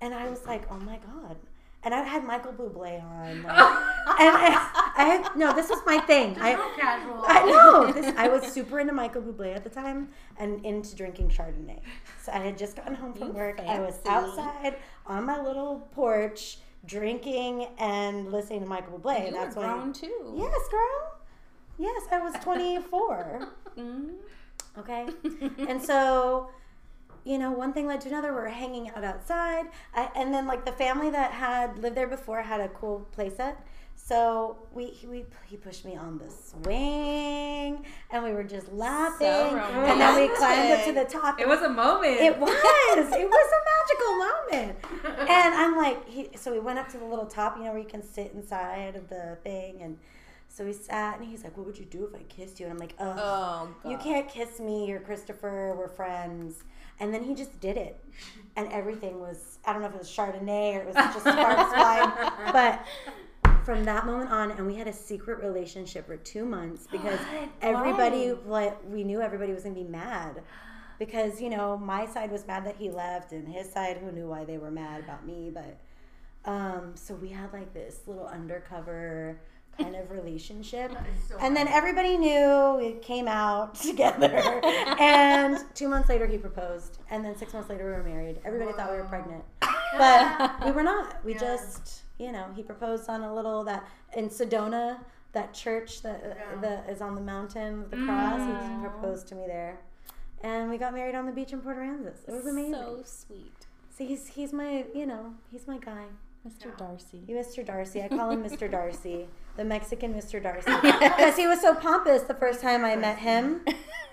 S3: And I was like, oh my God. And I had Michael Bublé on. Like, <laughs> and I, I had, no, this was my thing.
S4: Just
S3: I,
S4: casual.
S3: I know. This, I was super into Michael Bublé at the time and into drinking Chardonnay. So I had just gotten home from
S5: You
S3: work. I was outside on my little porch drinking and listening to Michael Bublé.
S5: you
S3: that's
S5: were
S3: when.
S5: grown too.
S3: Yes, girl. Yes, I was <laughs> 24.
S5: Mhm.
S3: Okay. <laughs> and so, you know, one thing led to another. We were hanging out outside. I, and then, like, the family that had lived there before had a cool playset. So we, we he pushed me on the swing, and we were just laughing. so and then we climbed up to the top.
S1: It was a moment.
S3: It was. It was a magical moment. <laughs> And I'm like, he, so we went up to the little top, you know, where you can sit inside of the thing. And so we sat, and he's like, What would you do if I kissed you? And I'm like, Ugh,
S5: Oh god.
S3: you can't kiss me. You're Christopher. We're friends. And then he just did it. And everything was, I don't know if it was Chardonnay or it was just sparks <laughs> flying. But from that moment on, and we had a secret relationship for two months because everybody, what we knew everybody was going to be mad. Because, you know, my side was mad that he left, and his side, who knew why they were mad about me. But, um, so we had like this little undercover kind of relationship.
S4: So
S3: And then everybody knew we came out <laughs> together. <laughs> and two months later, he proposed. And then six months later, we were married. Everybody thought we were pregnant. But we were not. <laughs> We
S4: Yeah.
S3: just, you know, he proposed on a little that in Sedona. that church that
S4: Yeah.
S3: that is on the mountain with the cross. He
S5: Mm.
S3: proposed to me there, and we got married on the beach in Port Aransas. It was amazing.
S5: So sweet.
S3: See, he's he's my you know he's my guy.
S5: Mr.
S4: Yeah.
S5: Darcy.
S3: You Mr. Darcy. I call him <laughs> Mr. Darcy, the Mexican Mr. Darcy, <laughs> because he was so pompous the first time I met him.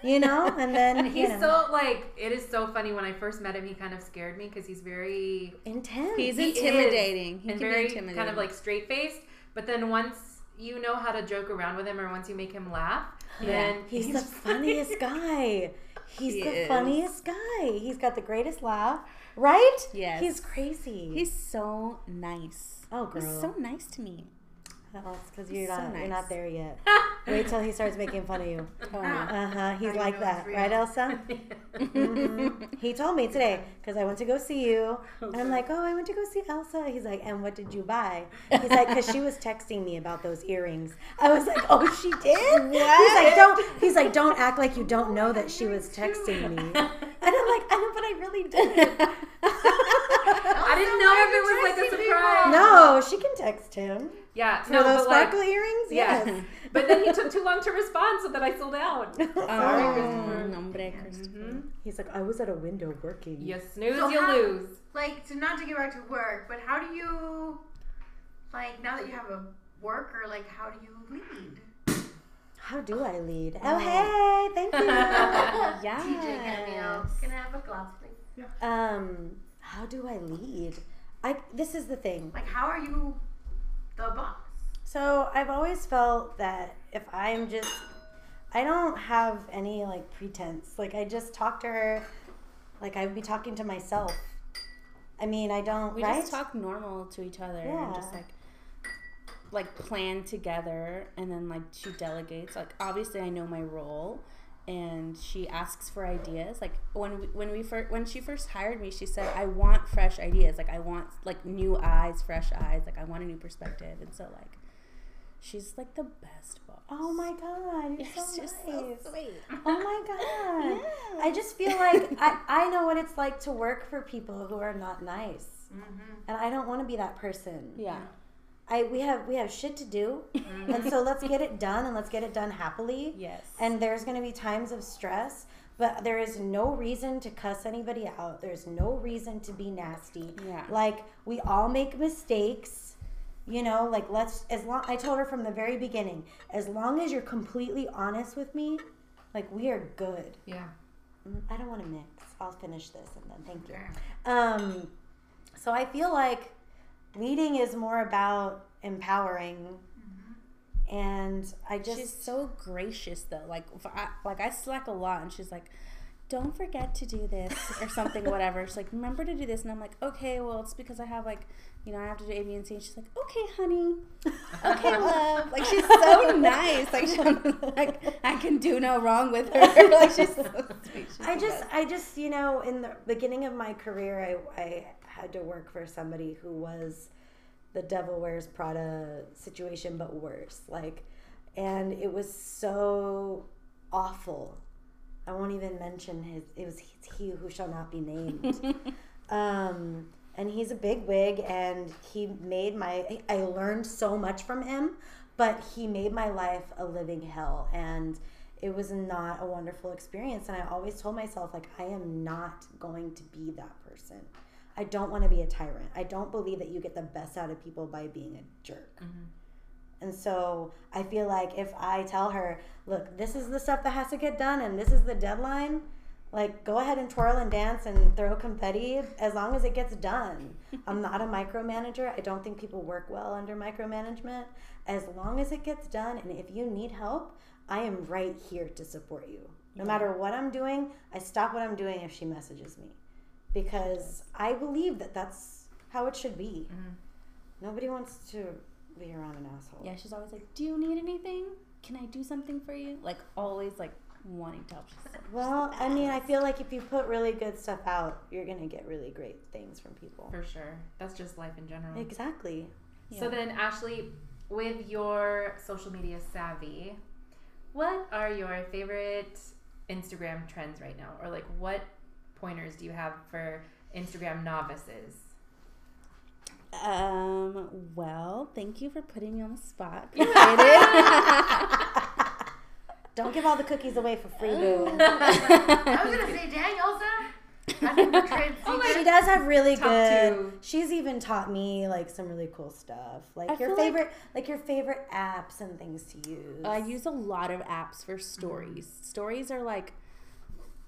S3: You know, and then
S1: And <laughs>
S3: you
S1: he's
S3: know,
S1: so like it is so funny when I first met him. He kind of scared me because he's very
S3: intense.
S5: He's
S1: He is,
S5: intimidating. He
S1: and
S5: can be
S1: very
S5: intimidating.
S1: kind of like straight faced. But then once you know how to joke around with him, or once you make him laugh, then
S3: He's, the funniest guy. He's
S5: He
S3: the
S5: is.
S3: funniest guy. He's got the greatest laugh, right?
S5: Yes.
S3: He's crazy.
S5: He's so nice.
S3: oh, girl.
S5: He's so nice to me.
S3: It's because you're
S5: so
S3: not you're not there yet. <laughs> Wait till he starts making fun of you.
S5: Oh,
S3: Uh huh. He's
S4: you
S3: like that, right, Elsa? <laughs> Mhm. He told me today because I went to go see you, and I'm like, oh, I went to go see Elsa. He's like, and what did you buy? He's like, because she was texting me about those earrings. I was like, oh, she did. What? He's like, don't. He's like, don't act like you don't know that she was texting me. <laughs> And I'm like, I know, but I really didn't. <laughs>
S1: I <laughs> didn't know if it was like a
S4: Texting
S1: surprise.
S3: No, she can text him
S1: Yeah,
S3: for
S1: no,
S3: those
S1: but like,
S3: sparkle earrings.
S1: yeah.
S3: Yes. <laughs>
S1: but then he took too long to respond, so that I sold out.
S5: Oh,
S1: Christopher.
S5: nombre, Christopher.
S1: Mhm.
S3: He's like, I was at a window working.
S1: You snooze,
S4: So
S1: you
S4: how-
S1: lose.
S4: Like, so not to get back to work, but how do you, like, now that you have a worker, like, how do you lead?
S3: How do I lead? Oh, hey, thank you.
S5: Yes.
S4: TJ Cameo. Can I have a glass, please?
S3: um, how do I lead? I this is the thing.
S4: Like, how are you the boss?
S3: So I've always felt that if I'm just, I don't have any like pretense. Like I just talk to her, like I'd be talking to myself. I mean, I don't.
S5: We
S3: right?
S5: just talk normal to each other and just like like plan together and then like she delegates. Like obviously I know my role and she asks for ideas. Like when we, when we first when she first hired me, she said I want fresh ideas. Like I want like new eyes, fresh eyes. Like I want a new perspective. And so like she's like the best boss.
S3: Oh my god, you're so nice.
S5: so sweet.
S3: Oh my <laughs> god.
S5: Yeah.
S3: I just feel like I, I know what it's like to work for people who are not nice.
S4: Mm-hmm.
S3: And I don't want to be that person.
S5: Yeah.
S3: I we have we have shit to do. and so let's get it done and let's get it done happily.
S5: Yes.
S3: And there's going to be times of stress, but there is no reason to cuss anybody out. There's no reason to be nasty.
S5: Yeah.
S3: Like we all make mistakes. You know, like let's as long I told her from the very beginning, as long as you're completely honest with me, like we are good.
S1: Yeah.
S3: Mm, I don't want to mix. I'll finish this and then thank you. Um, so I feel like leading is more about empowering, mm-hmm. and I just
S5: she's so gracious though. Like I, like I slack a lot, and she's like, "Don't forget to do this" or something, <laughs> whatever. She's like, "Remember to do this," and I'm like, "Okay, well, it's because I have like, you know, I have to do A, B, and C." And she's like, "Okay, honey, okay, <laughs> love." Like she's so nice. Like, she, like I can do no wrong with her. <laughs> like she's so sweet. She's
S3: I just
S5: best.
S3: I just you know in the beginning of my career I I had to work for somebody who was the devil wears Prada situation but worse like and it was so awful. I won't even mention his it was he who shall not be named. <laughs> um and he's a big wig and he made my i learned so much from him but he made my life a living hell and it was not a wonderful experience and i always told myself like i am not going to be that person i don't want to be a tyrant i don't believe that you get the best out of people by being a jerk mm-hmm. and so I feel like if I tell her, look, this is the stuff that has to get done and this is the deadline, like go ahead and twirl and dance and throw confetti as long as it gets done. I'm not a micromanager. I don't think people work well under micromanagement. As long as it gets done and if you need help, I am right here to support you. No matter what I'm doing, I stop what I'm doing if she messages me because I believe that that's how it should be. Mm-hmm. Nobody wants to be around an asshole.
S5: yeah, she's always like, "Do you need anything? Can I do something for you?" Like always, like wanting to help.
S3: Well, I mean, I feel like if you put really good stuff out, you're gonna get really great things from people.
S1: For sure. That's just life in general.
S3: Exactly.
S5: Yeah.
S1: So then, Ashley, with your social media savvy, what are your favorite Instagram trends right now? Or like what pointers do you have for Instagram novices?
S5: Um. Well, thank you for putting me on the spot. <laughs>
S3: Don't give all the cookies away for free, boo. <laughs>
S4: I was gonna say Danielsa. I think the <laughs> trade
S3: She does have really
S1: Top
S3: good.
S1: two.
S3: She's even taught me like some really cool stuff, like
S5: I
S3: your
S5: feel like-
S3: favorite, like, your favorite apps and things to use.
S5: I use a lot of apps for stories. Stories are like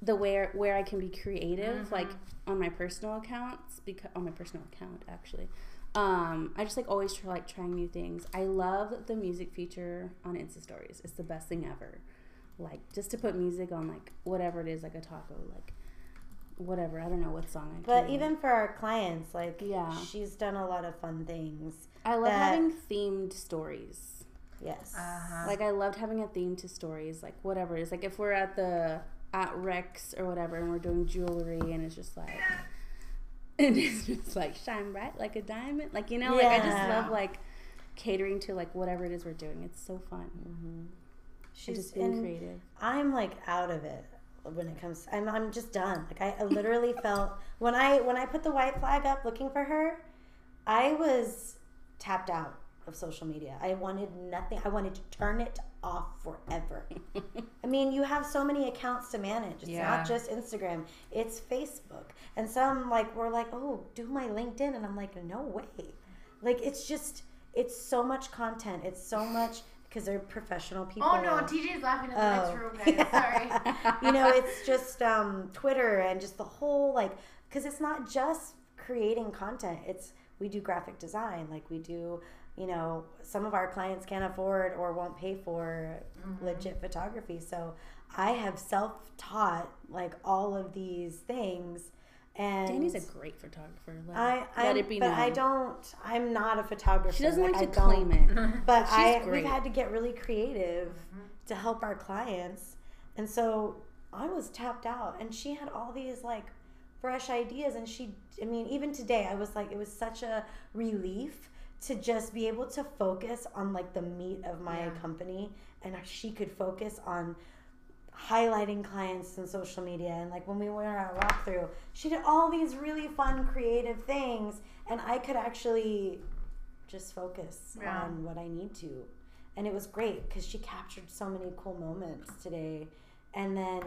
S5: the where where I can be creative, like on my personal accounts because on my personal account actually. Um, I just like always try like trying new things. I love the music feature on Insta Stories. It's the best thing ever. Like just to put music on like whatever it is, like a taco, like whatever. I don't know what song I.
S3: But
S5: can-
S3: even for our clients, like
S5: Yeah.
S3: she's done a lot of fun things.
S5: I love
S3: that-
S5: having themed stories.
S3: Yes.
S1: Uh-huh.
S5: Like I loved having a theme to stories, like whatever it is. Like if we're at the at Rex or whatever, and we're doing jewelry, and it's just like, <laughs> and it's just like shine bright like a diamond. Like you know, like I just love like catering to like whatever it is we're doing. It's so fun. Mm-hmm.
S3: She's
S5: just
S3: in-
S5: creative.
S3: I'm like out of it when it comes. I'm I'm just done. Like I, I literally <laughs> felt when I when I put the white flag up looking for her, I was tapped out of social media. I wanted nothing. I wanted to turn it off forever. I mean, you have so many accounts to manage. It's
S1: Yeah.
S3: not just Instagram. It's Facebook. And some like were like, "Oh, do my LinkedIn." And I'm like, "No way." Like it's just it's so much content. It's so much because they're professional people.
S4: Oh no, TJ's laughing in the
S3: Oh.
S4: next room, guys. Sorry. <laughs>
S3: you know, it's just um, Twitter and just the whole like, because it's not just creating content. It's we do graphic design, like we do. You know, some of our clients can't afford or won't pay for mm-hmm. legit photography. So I have self-taught like all of these things, and
S5: Danny's a great photographer. Let,
S3: I, I,
S5: let it be
S3: but
S5: known.
S3: I don't. I'm not a photographer.
S5: She doesn't like,
S3: I
S5: to
S3: don't-
S5: claim it. <laughs> <laughs>
S3: but
S5: She's
S3: I
S5: great.
S3: we've had to get really creative mm-hmm. to help our clients, and so I was tapped out, and she had all these like fresh ideas, and she, I mean, even today, I was like, it was such a relief to just be able to focus on like the meat of my company, and she could focus on highlighting clients and social media and like when we went on our walkthrough she did all these really fun creative things and i could actually just focus
S4: Yeah.
S3: on what I need to. And it was great because she captured so many cool moments today. And then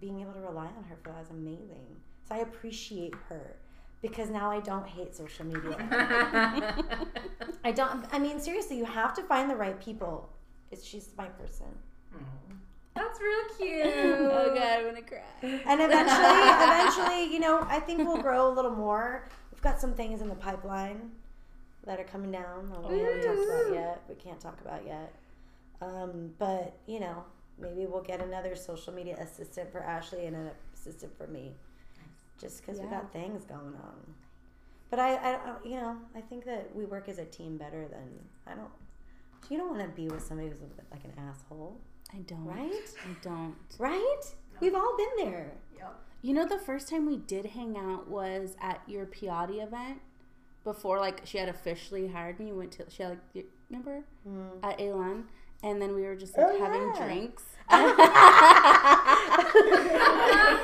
S3: being able to rely on her for that is amazing. So I appreciate her because now I don't hate social media. <laughs> I don't, I mean, seriously, you have to find the right people. It's, she's my person.
S1: That's real <laughs> cute.
S5: oh god, I'm gonna cry.
S3: And eventually, eventually, you know, I think we'll grow a little more. We've got some things in the pipeline that are coming down that we haven't talked about yet. We can't talk about yet. Um, but you know, maybe we'll get another social media assistant for Ashley and an assistant for me, just because we
S5: Yeah.
S3: got things going on. But I, I, I- you know, I think that we work as a team better than I don't. You don't want to be with somebody who's like an asshole,
S5: I don't.
S3: right?
S5: I don't.
S3: Right? We've all been there.
S4: Yep.
S5: You know, the first time we did hang out was at your Piatti event. Before, like, she had officially hired me. Went to, she had, like, you- remember? Mm. At Elan. And then we were just, oh, like,
S3: Oh,
S5: having
S3: yeah.
S5: drinks. <laughs> <laughs>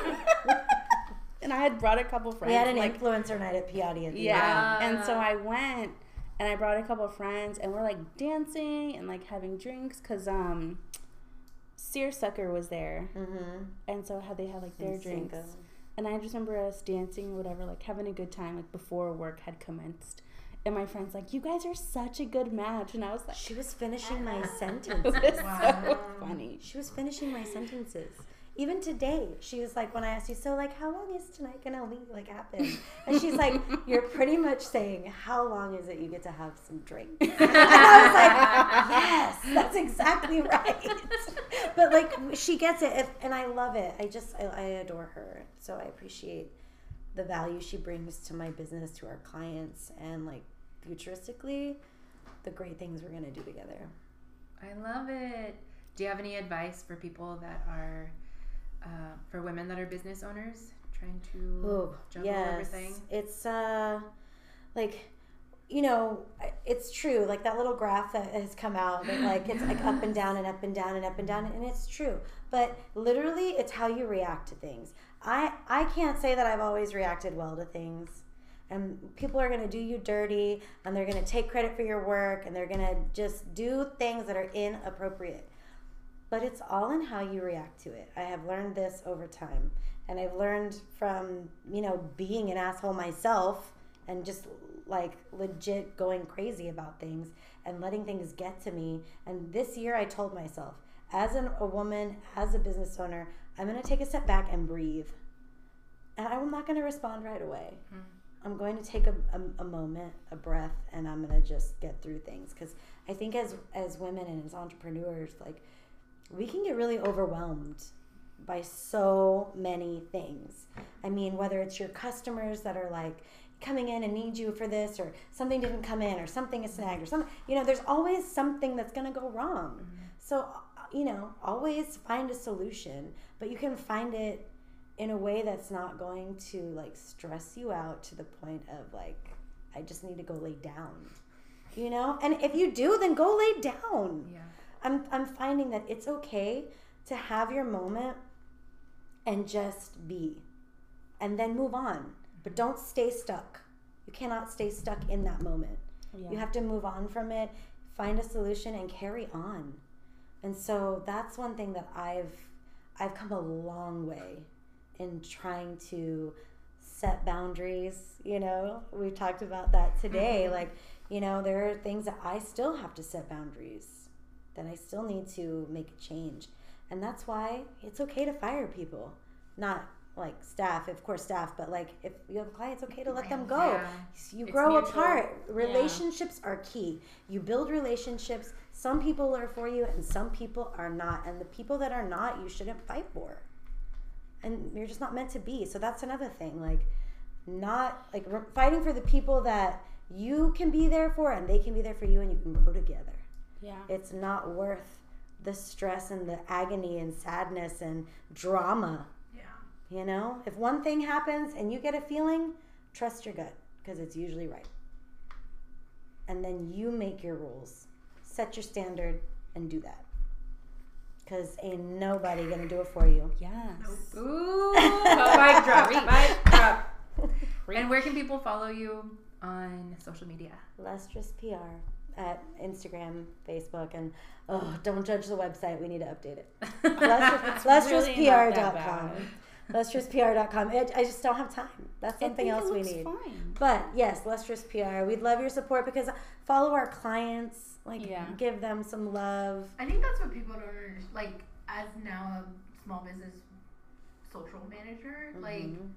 S5: and I had brought a couple friends.
S3: We had an
S5: like,
S3: influencer night at Piatti at
S5: Yeah.
S1: Yeah.
S5: And so I went and I brought a couple friends and we're like dancing and like having drinks because um Seersucker was there.
S3: Mm-hmm.
S5: And so how they had like their drinks. And I just remember us dancing, whatever, like having a good time, like before work had commenced. And my friend's like, "You guys are such a good match," and I was like,
S3: She was finishing my
S5: "It <laughs>
S3: sentences.
S5: was so funny."
S3: She was finishing my sentences. Even today, she was like, when I asked you, so like, how long is tonight gonna leave, like happen? And she's like, <laughs> you're pretty much saying, how long is it you get to have some drink? <laughs> <laughs> And I was like, yes, that's exactly right. But like, she gets it, and I love it. I just, I, I adore her. So I appreciate the value she brings to my business, to our clients, and like futuristically, the great things we're gonna do together.
S1: I love it. Do you have any advice for people that are, uh, for women that are business owners trying to
S3: Oh,
S1: juggle
S3: yes.
S1: everything?
S3: It's uh like you know, it's true. Like that little graph that has come out that like it's like up and down and up and down and up and down and it's true. But literally it's how you react to things. I I can't say that I've always reacted well to things. and people are going to do you dirty and they're going to take credit for your work and they're going to just do things that are inappropriate but it's all in how you react to it. I have learned this over time. And i've learned from you know being an asshole myself and just like legit going crazy about things and letting things get to me. And this year i told myself as an, a woman as a business owner i'm going to take a step back and breathe. And i'm not going to respond right away. Hmm. I'm going to take a, a, a moment, a breath, and I'm going to just get through things. Because I think as as women and as entrepreneurs, like we can get really overwhelmed by so many things. I mean, whether it's your customers that are like coming in and need you for this, or something didn't come in, or something is snagged, or something. You know, there's always something that's going to go wrong. So uh, you know, always find a solution, but you can find it in a way that's not going to like stress you out to the point of like I just need to go lay down. You know? And if you do, then go lay down.
S1: Yeah.
S3: I'm I'm finding that it's okay to have your moment and just be and then move on. But don't stay stuck. You cannot stay stuck in that moment.
S5: Yeah.
S3: You have to move on from it, find a solution and carry on. And so that's one thing that I've I've come a long way in trying to set boundaries, you know. We talked about that today.
S1: Mm-hmm.
S3: Like, you know, there are things that I still have to set boundaries. That I still need to make a change. And that's why it's okay to fire people. Not like staff, of course staff, but like if you have a client, it's okay to let them go.
S1: Yeah.
S3: You
S1: It's
S3: grow
S1: mutual.
S3: apart. Relationships are key. You build relationships. Some people are for you and some people are not. And the people that are not, you shouldn't fight for. And you're just not meant to be. So that's another thing. Like, not like re- fighting for the people that you can be there for and they can be there for you and you can grow together.
S5: Yeah.
S3: It's not worth the stress and the agony and sadness and drama.
S4: Yeah.
S3: You know, if one thing happens and you get a feeling, trust your gut because it's usually right. And then you make your rules, set your standard, and do that. Because ain't nobody gonna do it for you.
S5: Yes.
S1: Ooh, <laughs> mic drop, mic drop. <laughs> And where can people follow you on social media?
S3: Lustrous PR at Instagram, Facebook, and oh, don't judge the website. We need to update it. <laughs> Lustrous,
S5: really not that
S3: lustrouspr.com.
S5: bad.
S3: Lustrouspr.com. It, I just don't have time. That's something else
S5: it
S3: we need.
S5: Fine.
S3: But yes, Lustrous PR. We'd love your support because follow our clients. Like,
S5: Yeah.
S3: give them some love.
S4: I think that's what people don't understand. Like, as now a small business social manager, like
S3: Mhm.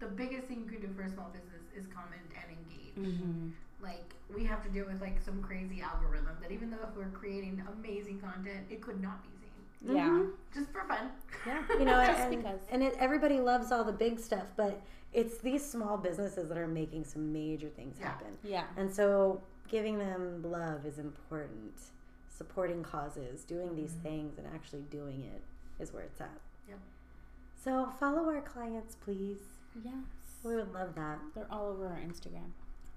S4: the biggest thing you can do for a small business is comment and engage.
S5: Mm-hmm.
S4: Like, we have to deal with like some crazy algorithm that even though if we're creating amazing content, it could not be seen.
S5: Yeah.
S3: Mhm.
S4: Just for fun.
S5: Yeah. <laughs>
S3: You know,
S5: Just
S3: and,
S5: because.
S3: and it, everybody loves all the big stuff, but it's these small businesses that are making some major things
S4: Yeah.
S3: happen.
S5: Yeah.
S3: And so giving them love is important. Supporting causes, doing these things and actually doing it is where it's at.
S4: Yep.
S3: So follow our clients, please.
S5: Yes.
S3: We would love that.
S5: They're all over our Instagram.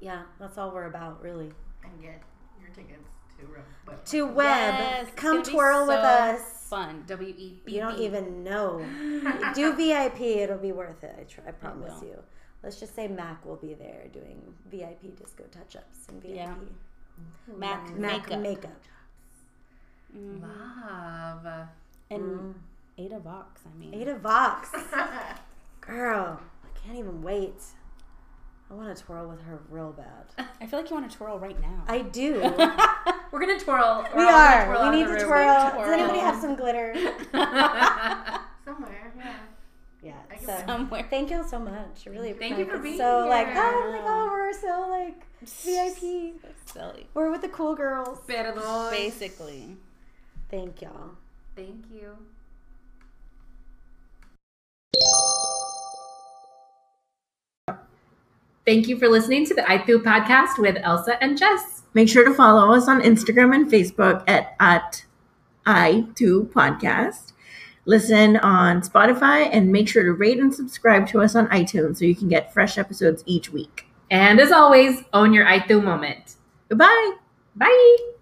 S3: Yeah, that's all we're about, really.
S4: And get your tickets to Rome. But
S3: To web,
S5: Yes,
S3: come
S5: gonna be
S3: twirl with
S5: so
S3: us.
S5: Fun.
S1: W E B.
S3: You don't even know. <laughs> Do VIP, it'll be worth it. I, tr- I promise you. Let's just say Mac will be there doing VIP disco touch ups and VIP.
S5: Yeah. Mac
S3: Mac
S5: makeup.
S3: makeup.
S5: Mhm.
S1: Love.
S5: And
S3: Mm.
S5: Ada Vox, I mean.
S3: Ada Vox. <laughs> Girl, I can't even wait. I want to twirl with her real bad. <laughs>
S5: I feel like you want to twirl right now.
S3: I do. <laughs>
S1: We're gonna twirl.
S3: we
S1: We're all gonna
S3: are.
S1: twirl
S3: We need to twirl.
S5: Twirl.
S3: Does anybody have some glitter? <laughs>
S4: Somewhere, yeah.
S3: Yeah. So,
S5: Somewhere.
S3: thank y'all so much. I really
S1: Thank you for
S3: it's
S1: being
S3: so like
S1: here.
S3: oh like oh we're so like VIP.
S5: Silly.
S3: We're with the cool girls.
S1: Perdón.
S5: Basically.
S3: Thank y'all.
S1: Thank you.
S2: Thank you for listening to the ITHU podcast with Elsa and Jess.
S6: Make sure to follow us on Instagram and Facebook at, at i2 podcast. Listen on Spotify and make sure to rate and subscribe to us on iTunes so you can get fresh episodes each week.
S2: And as always, own your ITHU moment.
S6: Goodbye.
S2: Bye.